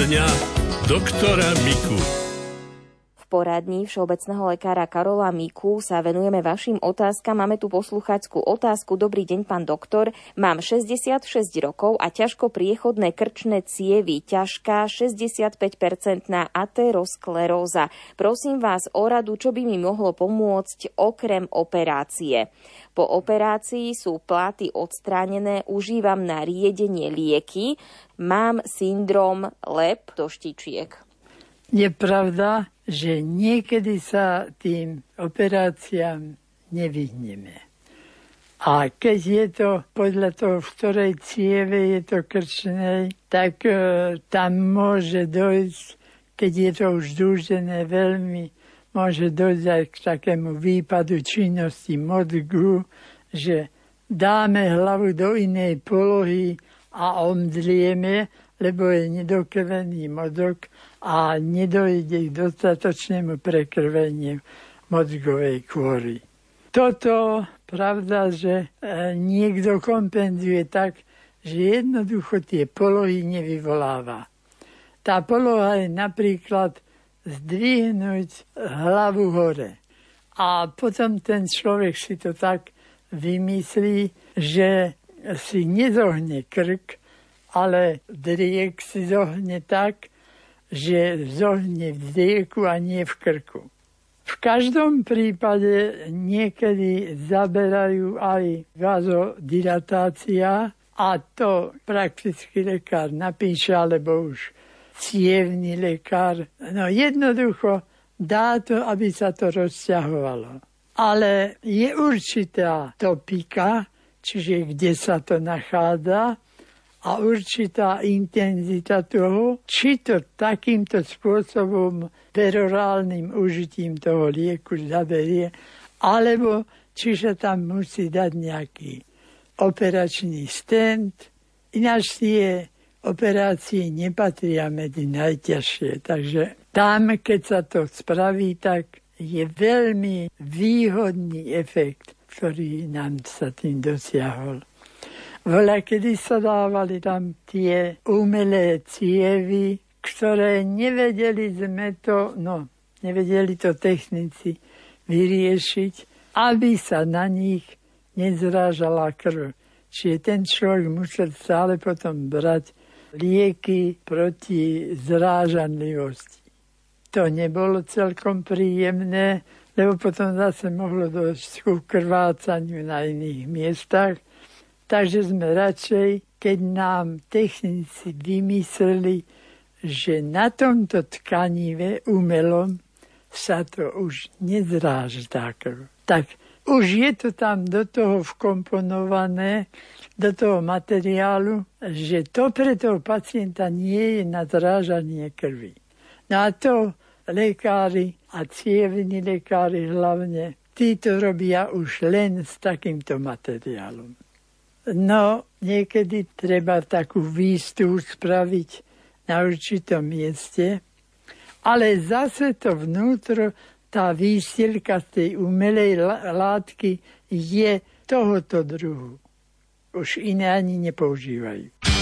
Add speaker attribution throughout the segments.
Speaker 1: dňa doktora Miku
Speaker 2: poradní všeobecného lekára Karola Miku sa venujeme vašim otázkam. Máme tu posluchačskú otázku. Dobrý deň, pán doktor. Mám 66 rokov a ťažko priechodné krčné cievy. Ťažká 65-percentná ateroskleróza. Prosím vás o radu, čo by mi mohlo pomôcť okrem operácie. Po operácii sú pláty odstránené, užívam na riedenie lieky, mám syndrom lep do štičiek.
Speaker 3: Je pravda, že niekedy sa tým operáciám nevyhneme. A keď je to podľa toho, v ktorej cieve je to krčné, tak e, tam môže dojsť, keď je to už dúžené veľmi, môže dojsť aj k takému výpadu činnosti mozgu, že dáme hlavu do inej polohy a omdlieme, lebo je nedokrvený mozog a nedojde k dostatočnému prekrveniu mozgovej kôry. Toto pravda, že e, niekto kompenzuje tak, že jednoducho tie polohy nevyvoláva. Tá poloha je napríklad zdvihnúť hlavu hore. A potom ten človek si to tak vymyslí, že si nezohne krk, ale driek si zohne tak, že zohne v drieku a nie v krku. V každom prípade niekedy zaberajú aj vazodilatácia a to prakticky lekár napíše, alebo už cievný lekár. No jednoducho dá to, aby sa to rozťahovalo. Ale je určitá topika, čiže kde sa to nachádza, a určitá intenzita toho, či to takýmto spôsobom perorálnym užitím toho lieku zaberie, alebo či sa tam musí dať nejaký operačný stent. Ináč tie operácie nepatria medzi najťažšie, takže tam, keď sa to spraví, tak je veľmi výhodný efekt, ktorý nám sa tým dosiahol. Voľa, kedy sa dávali tam tie umelé cievy, ktoré nevedeli sme to, no, nevedeli to technici vyriešiť, aby sa na nich nezrážala krv. Čiže ten človek musel stále potom brať lieky proti zrážanlivosti. To nebolo celkom príjemné, lebo potom zase mohlo dojsť ku krvácaniu na iných miestach Takže sme radšej, keď nám technici vymysleli, že na tomto tkanive umelom sa to už nezráždá krv. Tak už je to tam do toho vkomponované, do toho materiálu, že to pre toho pacienta nie je na zrážanie krvi. No a to lekári a cievní lekári hlavne, títo robia už len s takýmto materiálom. No, niekedy treba takú výstup spraviť na určitom mieste, ale zase to vnútro, tá výstielka tej umelej látky je tohoto druhu. Už iné ani nepoužívajú.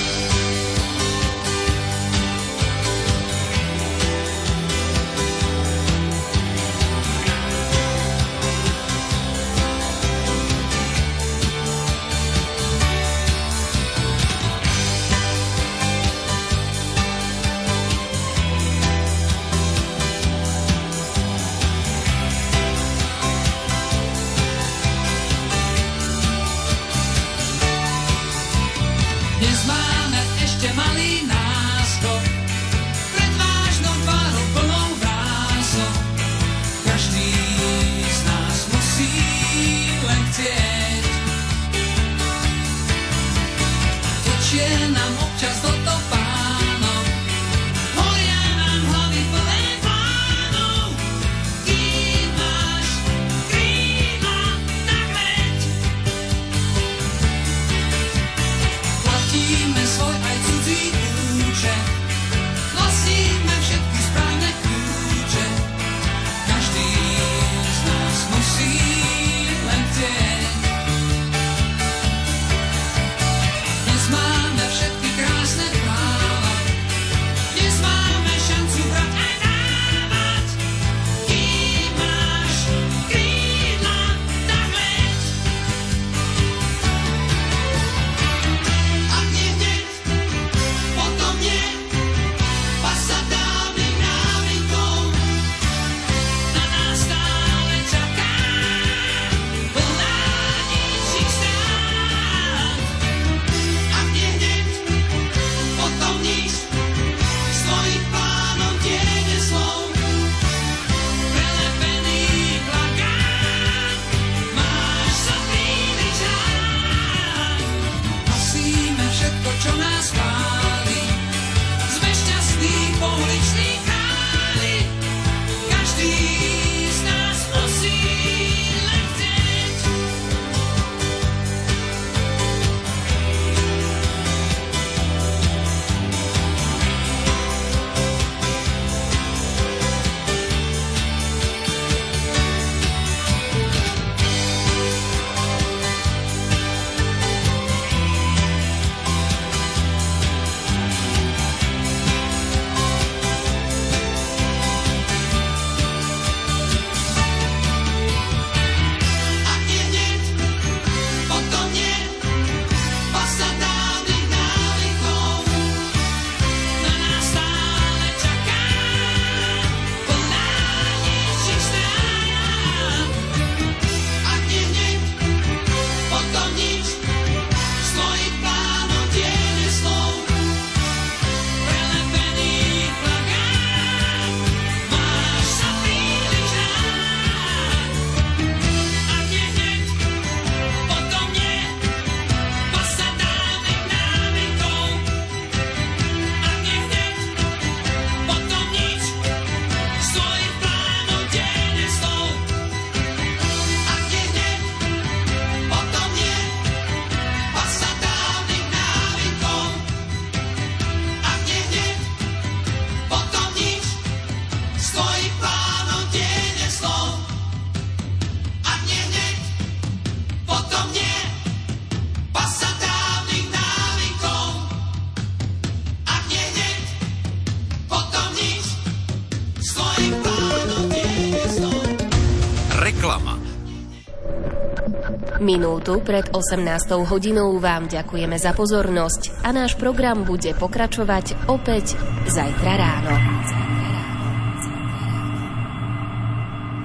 Speaker 2: Minútu pred 18. hodinou vám ďakujeme za pozornosť a náš program bude pokračovať opäť zajtra ráno.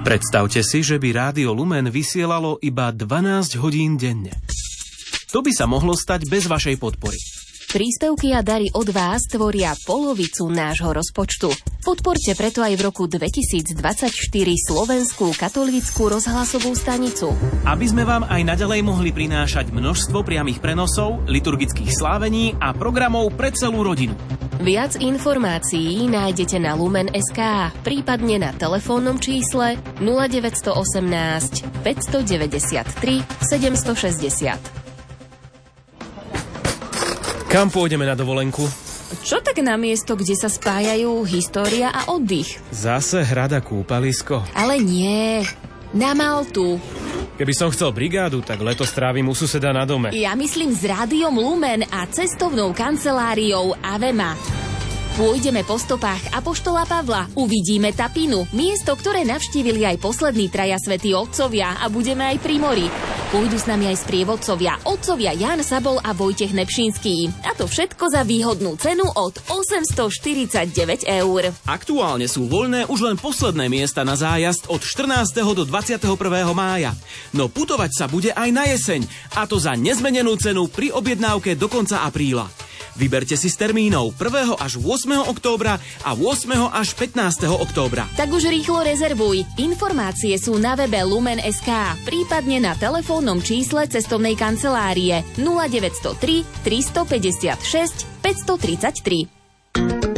Speaker 4: Predstavte si, že by Rádio Lumen vysielalo iba 12 hodín denne. To by sa mohlo stať bez vašej podpory.
Speaker 2: Príspevky a dary od vás tvoria polovicu nášho rozpočtu. Podporte preto aj v roku 2024 Slovenskú katolícku rozhlasovú stanicu.
Speaker 4: Aby sme vám aj naďalej mohli prinášať množstvo priamých prenosov, liturgických slávení a programov pre celú rodinu.
Speaker 2: Viac informácií nájdete na Lumen.sk, prípadne na telefónnom čísle 0918 593 760.
Speaker 4: Kam pôjdeme na dovolenku?
Speaker 2: Čo tak na miesto, kde sa spájajú história a oddych?
Speaker 4: Zase hrada kúpalisko.
Speaker 2: Ale nie, na Maltu.
Speaker 4: Keby som chcel brigádu, tak leto strávim u suseda na dome.
Speaker 2: Ja myslím s rádiom Lumen a cestovnou kanceláriou Avema. Pôjdeme po stopách Apoštola Pavla, uvidíme Tapinu, miesto, ktoré navštívili aj poslední traja svätí otcovia a budeme aj pri mori. Pôjdu s nami aj sprievodcovia, otcovia Jan Sabol a Vojtech Nepšinský. A to všetko za výhodnú cenu od 849 eur.
Speaker 4: Aktuálne sú voľné už len posledné miesta na zájazd od 14. do 21. mája. No putovať sa bude aj na jeseň, a to za nezmenenú cenu pri objednávke do konca apríla. Vyberte si z termínov 1. až 8. októbra a 8. až 15. októbra.
Speaker 2: Tak už rýchlo rezervuj. Informácie sú na webe Lumen.sk, prípadne na telefónnom čísle cestovnej kancelárie 0903 356 533.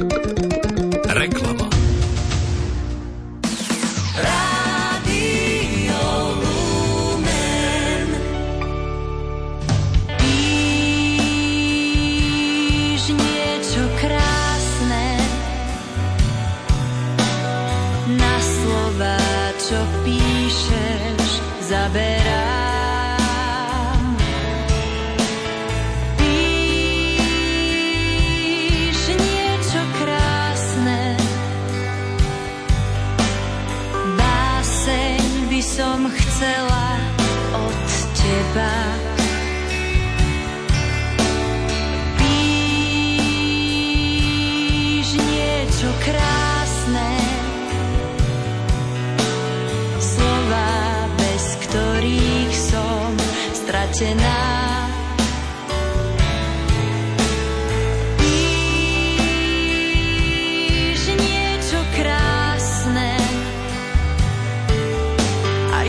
Speaker 5: stratená.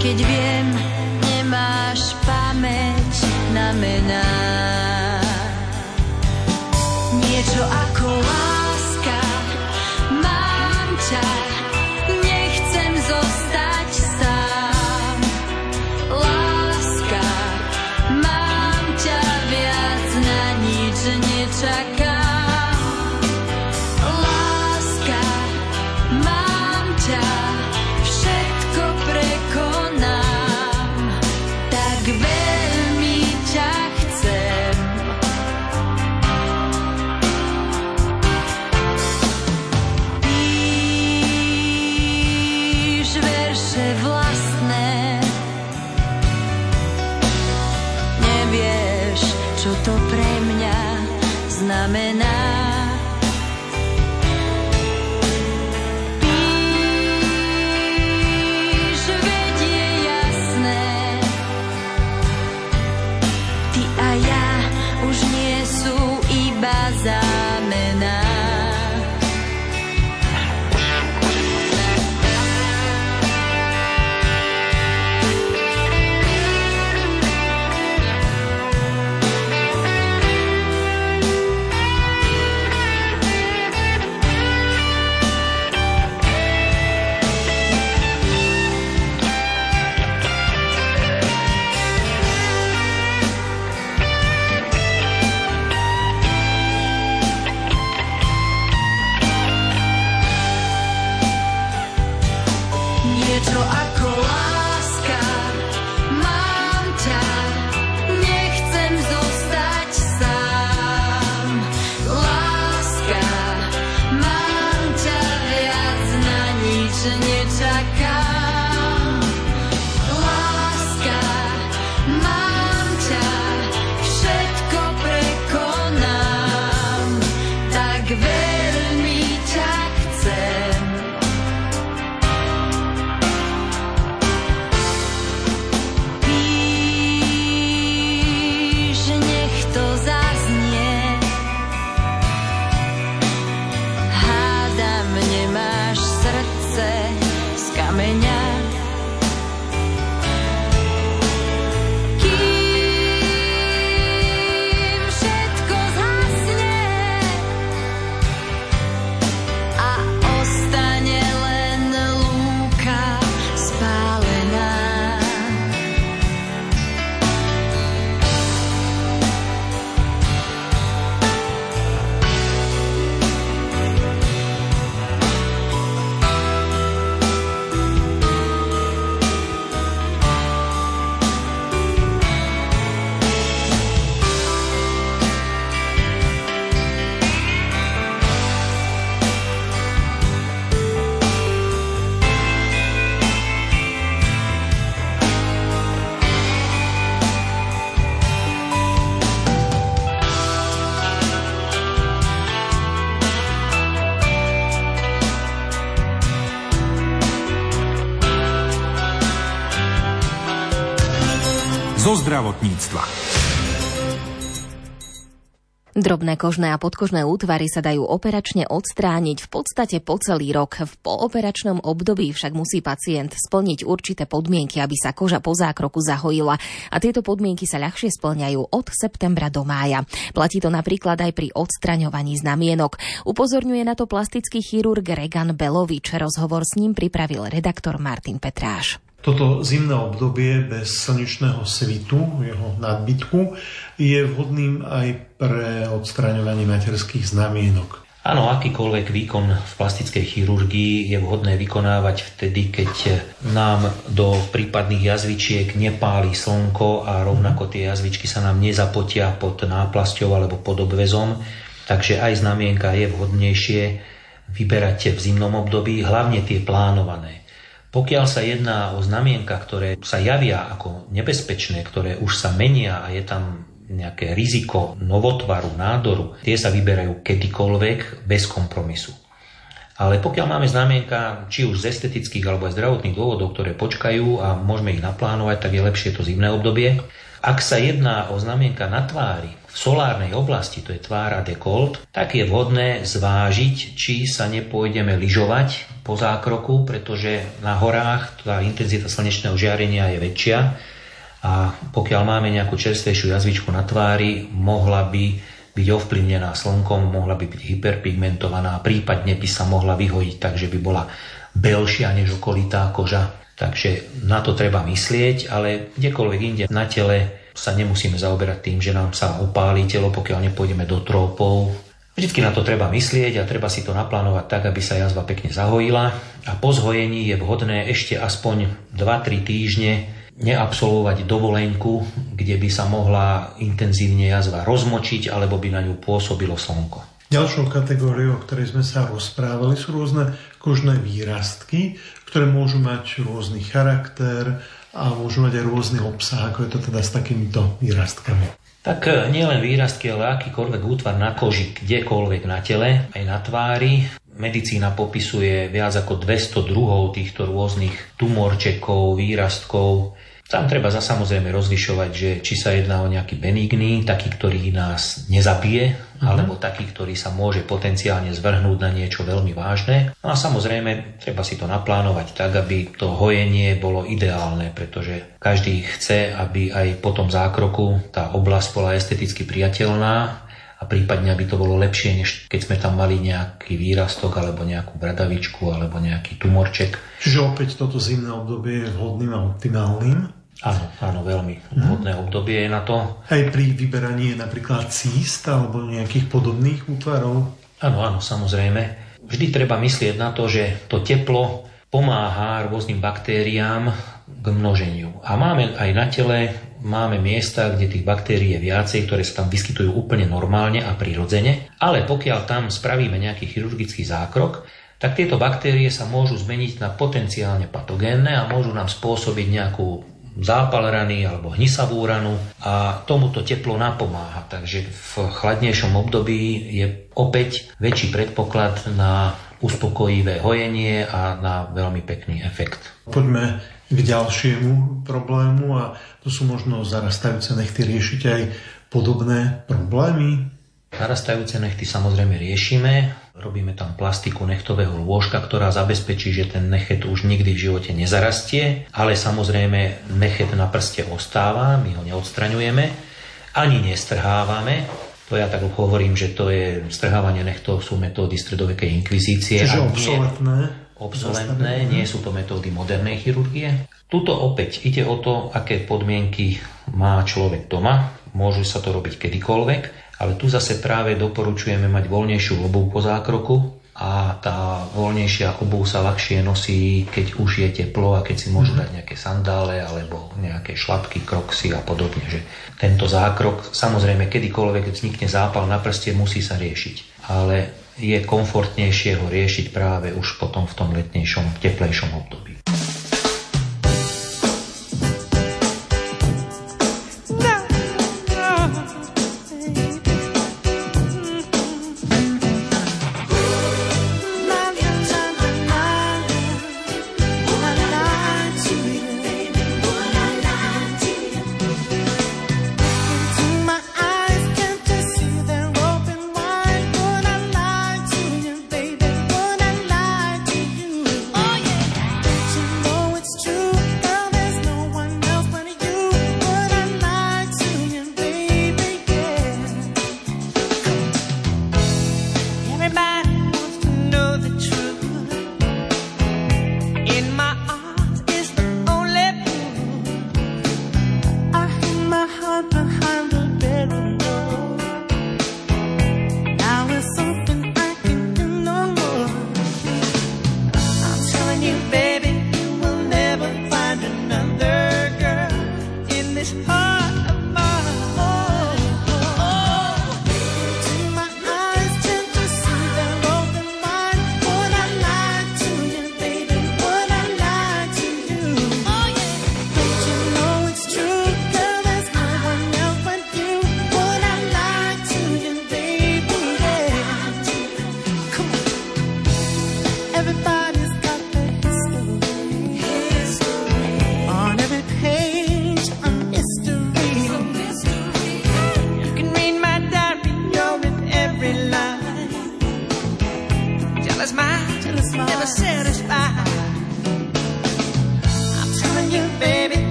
Speaker 5: Keď viem, nemáš pamäť na mená. Niečo ako láska
Speaker 6: casa. Zdravotníctva.
Speaker 7: Drobné kožné a podkožné útvary sa dajú operačne odstrániť v podstate po celý rok. V pooperačnom období však musí pacient splniť určité podmienky, aby sa koža po zákroku zahojila. A tieto podmienky sa ľahšie splňajú od septembra do mája. Platí to napríklad aj pri odstraňovaní znamienok. Upozorňuje na to plastický chirurg Regan Belovič. Rozhovor s ním pripravil redaktor Martin Petráš.
Speaker 8: Toto zimné obdobie bez slnečného svitu, jeho nadbytku, je vhodným aj pre odstraňovanie materských znamienok.
Speaker 9: Áno, akýkoľvek výkon v plastickej chirurgii je vhodné vykonávať vtedy, keď nám do prípadných jazvičiek nepáli slnko a rovnako tie jazvičky sa nám nezapotia pod náplasťou alebo pod obvezom. Takže aj znamienka je vhodnejšie vyberať v zimnom období, hlavne tie plánované. Pokiaľ sa jedná o znamienka, ktoré sa javia ako nebezpečné, ktoré už sa menia a je tam nejaké riziko novotvaru, nádoru, tie sa vyberajú kedykoľvek bez kompromisu. Ale pokiaľ máme znamienka, či už z estetických alebo aj zdravotných dôvodov, ktoré počkajú a môžeme ich naplánovať, tak je lepšie to zimné obdobie. Ak sa jedná o znamienka na tvári, v solárnej oblasti, to je tvára dekolt, tak je vhodné zvážiť, či sa nepôjdeme lyžovať po zákroku, pretože na horách tá intenzita slnečného žiarenia je väčšia a pokiaľ máme nejakú čerstvejšiu jazvičku na tvári, mohla by byť ovplyvnená slnkom, mohla by byť hyperpigmentovaná, prípadne by sa mohla vyhojiť tak, že by bola belšia než okolitá koža. Takže na to treba myslieť, ale kdekoľvek inde na tele sa nemusíme zaoberať tým, že nám sa opálí telo, pokiaľ nepôjdeme do trópov. Vždycky na to treba myslieť a treba si to naplánovať tak, aby sa jazva pekne zahojila a po zhojení je vhodné ešte aspoň 2-3 týždne neabsolvovať dovolenku, kde by sa mohla intenzívne jazva rozmočiť alebo by na ňu pôsobilo slnko.
Speaker 8: Ďalšou kategóriou, o ktorej sme sa rozprávali, sú rôzne kožné výrastky, ktoré môžu mať rôzny charakter, a môžu mať aj rôzny obsah, ako je to teda s takýmito výrastkami.
Speaker 9: Tak e, nielen výrastky, ale akýkoľvek útvar na koži, kdekoľvek na tele, aj na tvári. Medicína popisuje viac ako 200 druhov týchto rôznych tumorčekov, výrastkov, tam treba za samozrejme rozlišovať, že či sa jedná o nejaký benigný, taký, ktorý nás nezabije, uh-huh. alebo taký, ktorý sa môže potenciálne zvrhnúť na niečo veľmi vážne. No a samozrejme, treba si to naplánovať tak, aby to hojenie bolo ideálne, pretože každý chce, aby aj po tom zákroku tá oblasť bola esteticky priateľná a prípadne, aby to bolo lepšie, než keď sme tam mali nejaký výrastok alebo nejakú bradavičku alebo nejaký tumorček.
Speaker 8: Čiže opäť toto zimné obdobie je vhodným a optimálnym?
Speaker 9: Áno, áno, veľmi vhodné mm. obdobie je na to.
Speaker 8: Aj pri vyberaní napríklad císt alebo nejakých podobných útvarov?
Speaker 9: Áno, áno, samozrejme. Vždy treba myslieť na to, že to teplo pomáha rôznym baktériám k množeniu. A máme aj na tele máme miesta, kde tých baktérií je viacej, ktoré sa tam vyskytujú úplne normálne a prirodzene, ale pokiaľ tam spravíme nejaký chirurgický zákrok, tak tieto baktérie sa môžu zmeniť na potenciálne patogénne a môžu nám spôsobiť nejakú zápal rany alebo hnisavú ranu a tomuto teplo napomáha. Takže v chladnejšom období je opäť väčší predpoklad na uspokojivé hojenie a na veľmi pekný efekt.
Speaker 8: Poďme k ďalšiemu problému a to sú možno zarastajúce nechty riešiť aj podobné problémy.
Speaker 9: Narastajúce nechty samozrejme riešime. Robíme tam plastiku nechtového lôžka, ktorá zabezpečí, že ten nechet už nikdy v živote nezarastie, ale samozrejme nechet na prste ostáva, my ho neodstraňujeme, ani nestrhávame. To ja tak hovorím, že to je strhávanie nechtov sú metódy stredovekej inkvizície.
Speaker 8: Čiže obsoletné?
Speaker 9: Obsoletné, nie sú to metódy modernej chirurgie. Tuto opäť ide o to, aké podmienky má človek doma. Môže sa to robiť kedykoľvek ale tu zase práve doporučujeme mať voľnejšiu obuv po zákroku a tá voľnejšia obuv sa ľahšie nosí, keď už je teplo a keď si môžu mhm. dať nejaké sandále alebo nejaké šlapky, kroksy a podobne. Že tento zákrok, samozrejme, kedykoľvek vznikne zápal na prste, musí sa riešiť. Ale je komfortnejšie ho riešiť práve už potom v tom letnejšom, teplejšom období.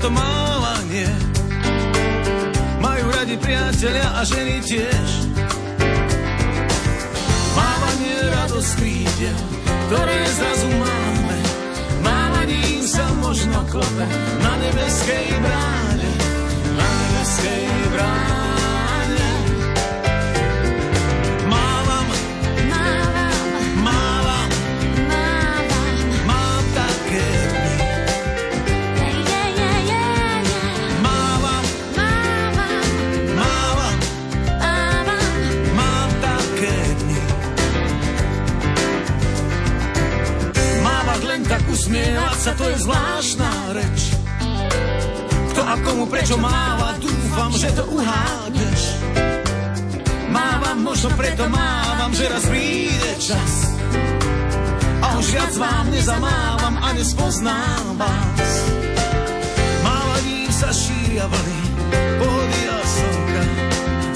Speaker 10: to
Speaker 11: mávanie Majú radi priatelia a ženy tiež. Mávanie radosť krídel, ktoré zrazu máme. Mávaním sa možno klope na nebeskej bráne. Na nebeskej bráne. Práca to je zvláštna reč. Kto a komu prečo máva, dúfam, že to uhádneš. Mávam, možno preto mávam, že raz príde čas. A už viac vám nezamávam a nespoznám vás. Mávaním sa šíja vlny, pohody a slnka.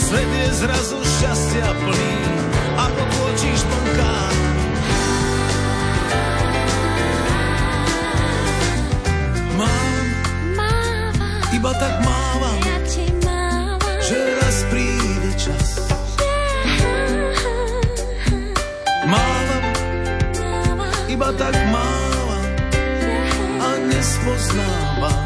Speaker 11: Svet je zrazu šťastia plný a potločíš plnká. iba tak mávam, ja ti mávam. že raz príde čas. Mávam, mávam. iba tak mávam a
Speaker 5: nespoznávam.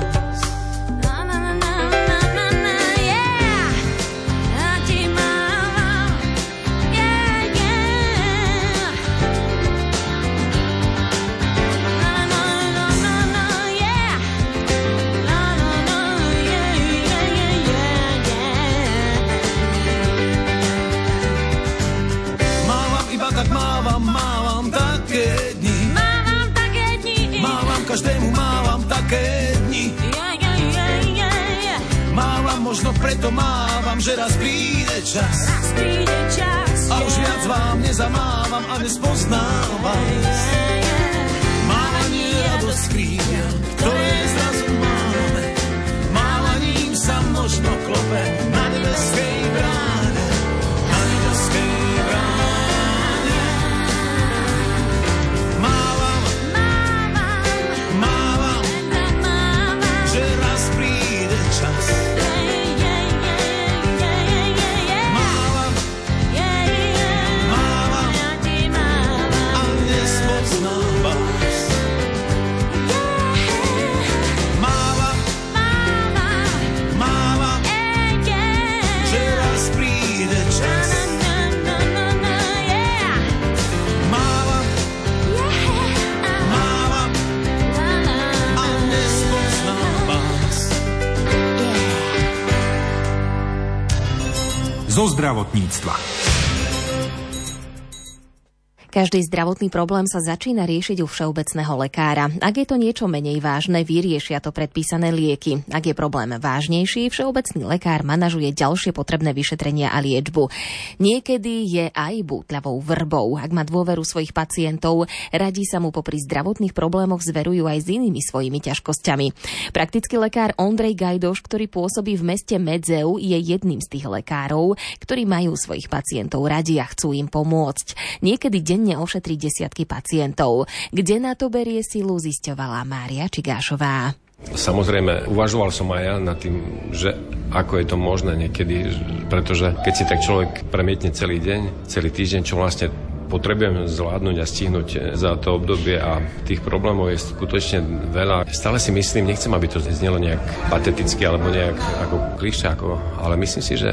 Speaker 5: zdravotníctva.
Speaker 2: Každý zdravotný problém sa začína riešiť u všeobecného lekára. Ak je to niečo menej vážne, vyriešia to predpísané lieky. Ak je problém vážnejší, všeobecný lekár manažuje ďalšie potrebné vyšetrenia a liečbu. Niekedy je aj bútľavou vrbou. Ak má dôveru svojich pacientov, radí sa mu popri zdravotných problémoch zverujú aj s inými svojimi ťažkosťami. Praktický lekár Ondrej Gajdoš, ktorý pôsobí v meste Medzeu, je jedným z tých lekárov, ktorí majú svojich pacientov radi a chcú im pomôcť. Niekedy denne ošetrí desiatky pacientov. Kde na to berie silu, zisťovala Mária Čigášová.
Speaker 12: Samozrejme, uvažoval som aj ja nad tým, že ako je to možné niekedy, pretože keď si tak človek premietne celý deň, celý týždeň, čo vlastne potrebujem zvládnuť a stihnúť za to obdobie a tých problémov je skutočne veľa. Stále si myslím, nechcem, aby to znelo nejak pateticky alebo nejak ako klišáko, ale myslím si, že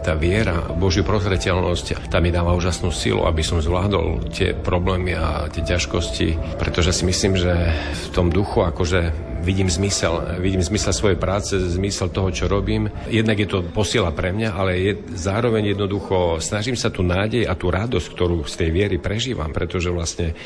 Speaker 12: tá viera, Božiu prozreteľnosť, tá mi dáva úžasnú silu, aby som zvládol tie problémy a tie ťažkosti, pretože si myslím, že v tom duchu akože vidím zmysel, vidím zmysel svojej práce, zmysel toho, čo robím. Jednak je to posiela pre mňa, ale je zároveň jednoducho snažím sa tú nádej a tú radosť, ktorú z tej viery prežívam, pretože vlastne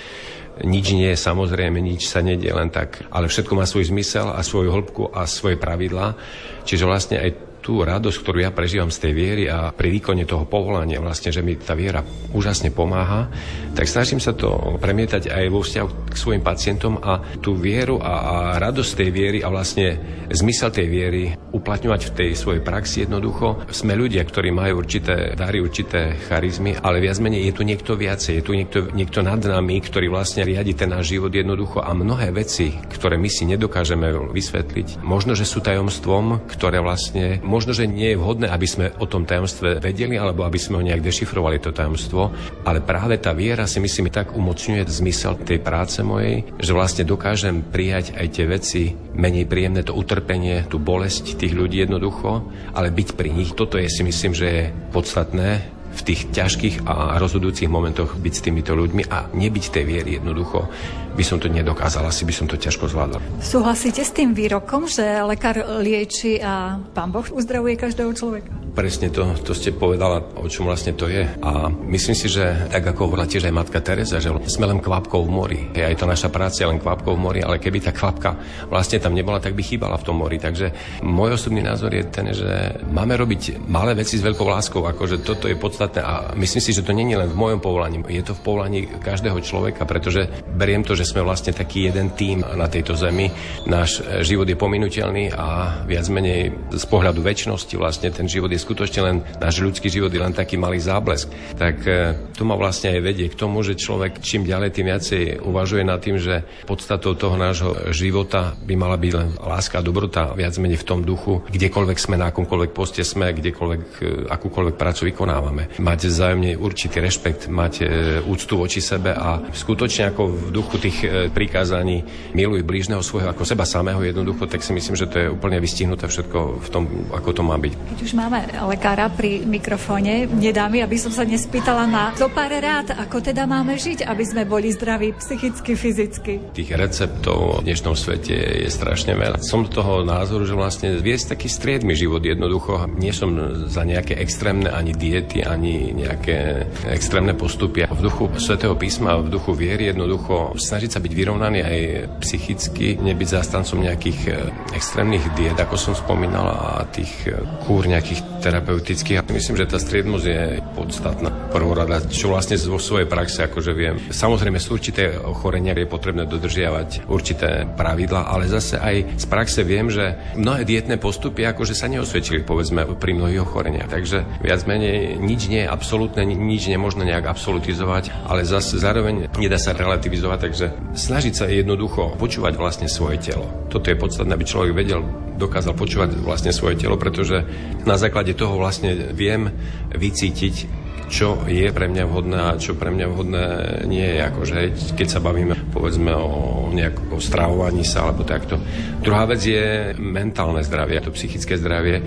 Speaker 12: nič nie je samozrejme, nič sa nedie len tak, ale všetko má svoj zmysel a svoju hĺbku a svoje pravidlá. Čiže vlastne aj tú radosť, ktorú ja prežívam z tej viery a pri výkone toho povolania, vlastne, že mi tá viera úžasne pomáha, tak snažím sa to premietať aj vo vzťahu k svojim pacientom a tú vieru a, a radosť tej viery a vlastne zmysel tej viery uplatňovať v tej svojej praxi jednoducho. Sme ľudia, ktorí majú určité dary, určité charizmy, ale viac menej je tu niekto viacej, je tu niekto, niekto nad nami, ktorý vlastne riadi ten náš život jednoducho a mnohé veci, ktoré my si nedokážeme vysvetliť, možno, že sú tajomstvom, ktoré vlastne možno, že nie je vhodné, aby sme o tom tajomstve vedeli, alebo aby sme ho nejak dešifrovali, to tajomstvo, ale práve tá viera si myslím tak umocňuje zmysel tej práce mojej, že vlastne dokážem prijať aj tie veci menej príjemné, to utrpenie, tú bolesť tých ľudí jednoducho, ale byť pri nich, toto je si myslím, že je podstatné v tých ťažkých a rozhodujúcich momentoch byť s týmito ľuďmi a nebyť tej viery jednoducho by som to nedokázal, asi by som to ťažko zvládol.
Speaker 13: Súhlasíte s tým výrokom, že lekár lieči a pán Boh uzdravuje každého človeka?
Speaker 12: Presne to, to ste povedala, o čom vlastne to je. A myslím si, že tak ako hovorila tiež aj matka Teresa, že sme len kvapkou v mori. Je aj to naša práca len kvapkou v mori, ale keby tá kvapka vlastne tam nebola, tak by chýbala v tom mori. Takže môj osobný názor je ten, že máme robiť malé veci s veľkou láskou, akože toto je podstatné a myslím si, že to je len v mojom povolaní, je to v povolaní každého človeka, pretože beriem to, že sme vlastne taký jeden tým na tejto zemi. Náš život je pominuteľný a viac menej z pohľadu väčšnosti vlastne ten život je skutočne len, náš ľudský život je len taký malý záblesk. Tak e, to ma vlastne aj vedie k tomu, že človek čím ďalej, tým viacej uvažuje nad tým, že podstatou toho nášho života by mala byť len láska a dobrota, viac menej v tom duchu, kdekoľvek sme, na akomkoľvek poste sme, kdekoľvek, e, akúkoľvek prácu vykonávame. Mať vzájomne určitý rešpekt, mať e, úctu voči sebe a skutočne ako v duchu tých prikázaní miluj blížneho svojho ako seba samého jednoducho, tak si myslím, že to je úplne vystihnuté všetko v tom, ako to má byť.
Speaker 13: Keď už máme lekára pri mikrofóne. Nedá mi, aby som sa nespýtala na to pár rád, ako teda máme žiť, aby sme boli zdraví psychicky, fyzicky.
Speaker 12: Tých receptov v dnešnom svete je strašne veľa. Som toho názoru, že vlastne viesť taký striedmy život jednoducho. Nie som za nejaké extrémne ani diety, ani nejaké extrémne postupy. V duchu svätého písma, v duchu viery jednoducho snažiť sa byť vyrovnaný aj psychicky, nebyť zástancom nejakých eh, extrémnych diet, ako som spomínal, a tých eh, kúr nejakých terapeutických. Myslím, že tá striednosť je podstatná. Prvorada, čo vlastne vo svojej praxe akože viem. Samozrejme sú určité ochorenia, je potrebné dodržiavať určité pravidla, ale zase aj z praxe viem, že mnohé dietné postupy akože sa neosvedčili povedzme pri mnohých ochoreniach. Takže viac menej nič nie je absolútne, nič nemôžno nejak absolutizovať, ale zase zároveň nedá sa relativizovať, takže snažiť sa jednoducho počúvať vlastne svoje telo. Toto je podstatné, aby človek vedel, dokázal počúvať vlastne svoje telo, pretože na základe toho vlastne viem vycítiť, čo je pre mňa vhodné a čo pre mňa vhodné nie je. Akože, keď sa bavíme povedzme o nejakom stravovaní sa alebo takto. Druhá vec je mentálne zdravie, to psychické zdravie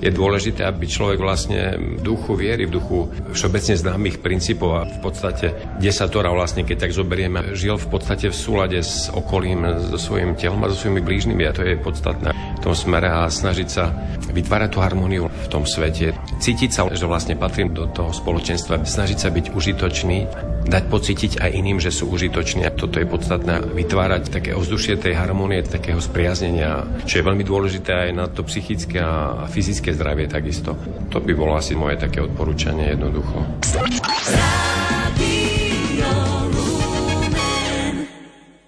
Speaker 12: je dôležité, aby človek vlastne v duchu viery, v duchu všeobecne známych princípov a v podstate desatora vlastne, keď tak zoberieme, žil v podstate v súlade s okolím, so svojím telom a so svojimi blížnymi a to je podstatné v tom smere a snažiť sa vytvárať tú harmóniu v tom svete, cítiť sa, že vlastne patrím do toho spoločenstva, snažiť sa byť užitočný, dať pocítiť aj iným, že sú užitoční. Toto je podstatné vytvárať také ovzdušie tej harmónie, takého spriaznenia, čo je veľmi dôležité aj na to psychické a fyzické psychické zdravie takisto. To by bolo asi moje také odporúčanie jednoducho.